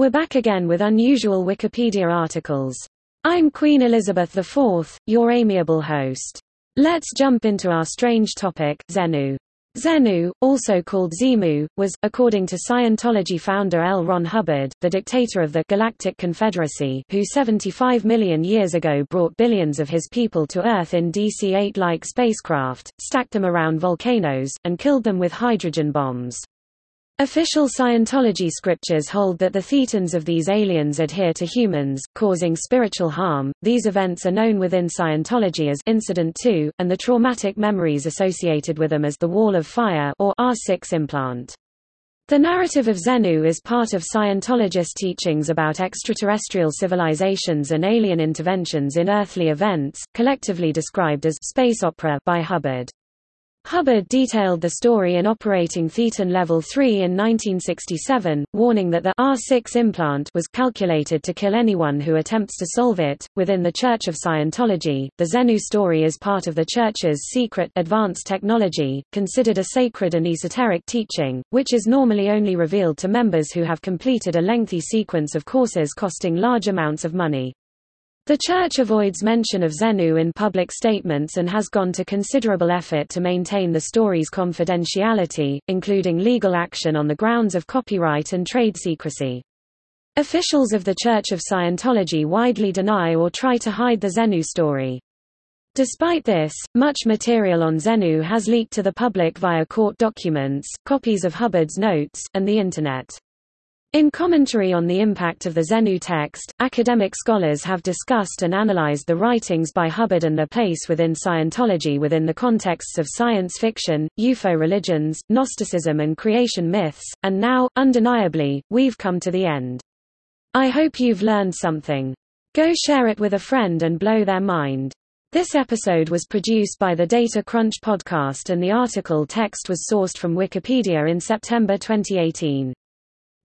We're back again with unusual Wikipedia articles. I'm Queen Elizabeth IV, your amiable host. Let's jump into our strange topic, Xenu. Xenu, also called Xemu, was, according to Scientology founder L. Ron Hubbard, the dictator of the Galactic Confederacy who 75 million years ago brought billions of his people to Earth in DC-8-like spacecraft, stacked them around volcanoes, and killed them with hydrogen bombs. Official Scientology scriptures hold that the thetans of these aliens adhere to humans, causing spiritual harm. These events are known within Scientology as Incident 2, and the traumatic memories associated with them as the Wall of Fire or R6 implant. The narrative of Xenu is part of Scientologist teachings about extraterrestrial civilizations and alien interventions in earthly events, collectively described as space opera by Hubbard. Hubbard detailed the story in Operating Thetan Level 3 in 1967, warning that the R6 implant was calculated to kill anyone who attempts to solve it. Within the Church of Scientology, the Xenu story is part of the Church's secret advanced technology, considered a sacred and esoteric teaching, which is normally only revealed to members who have completed a lengthy sequence of courses costing large amounts of money. The Church avoids mention of Xenu in public statements and has gone to considerable effort to maintain the story's confidentiality, including legal action on the grounds of copyright and trade secrecy. Officials of the Church of Scientology widely deny or try to hide the Xenu story. Despite this, much material on Xenu has leaked to the public via court documents, copies of Hubbard's notes, and the Internet. In commentary on the impact of the Xenu text, academic scholars have discussed and analyzed the writings by Hubbard and their place within Scientology within the contexts of science fiction, UFO religions, Gnosticism and creation myths, and now, undeniably, we've come to the end. I hope you've learned something. Go share it with a friend and blow their mind. This episode was produced by the Data Crunch podcast and the article text was sourced from Wikipedia in September 2018.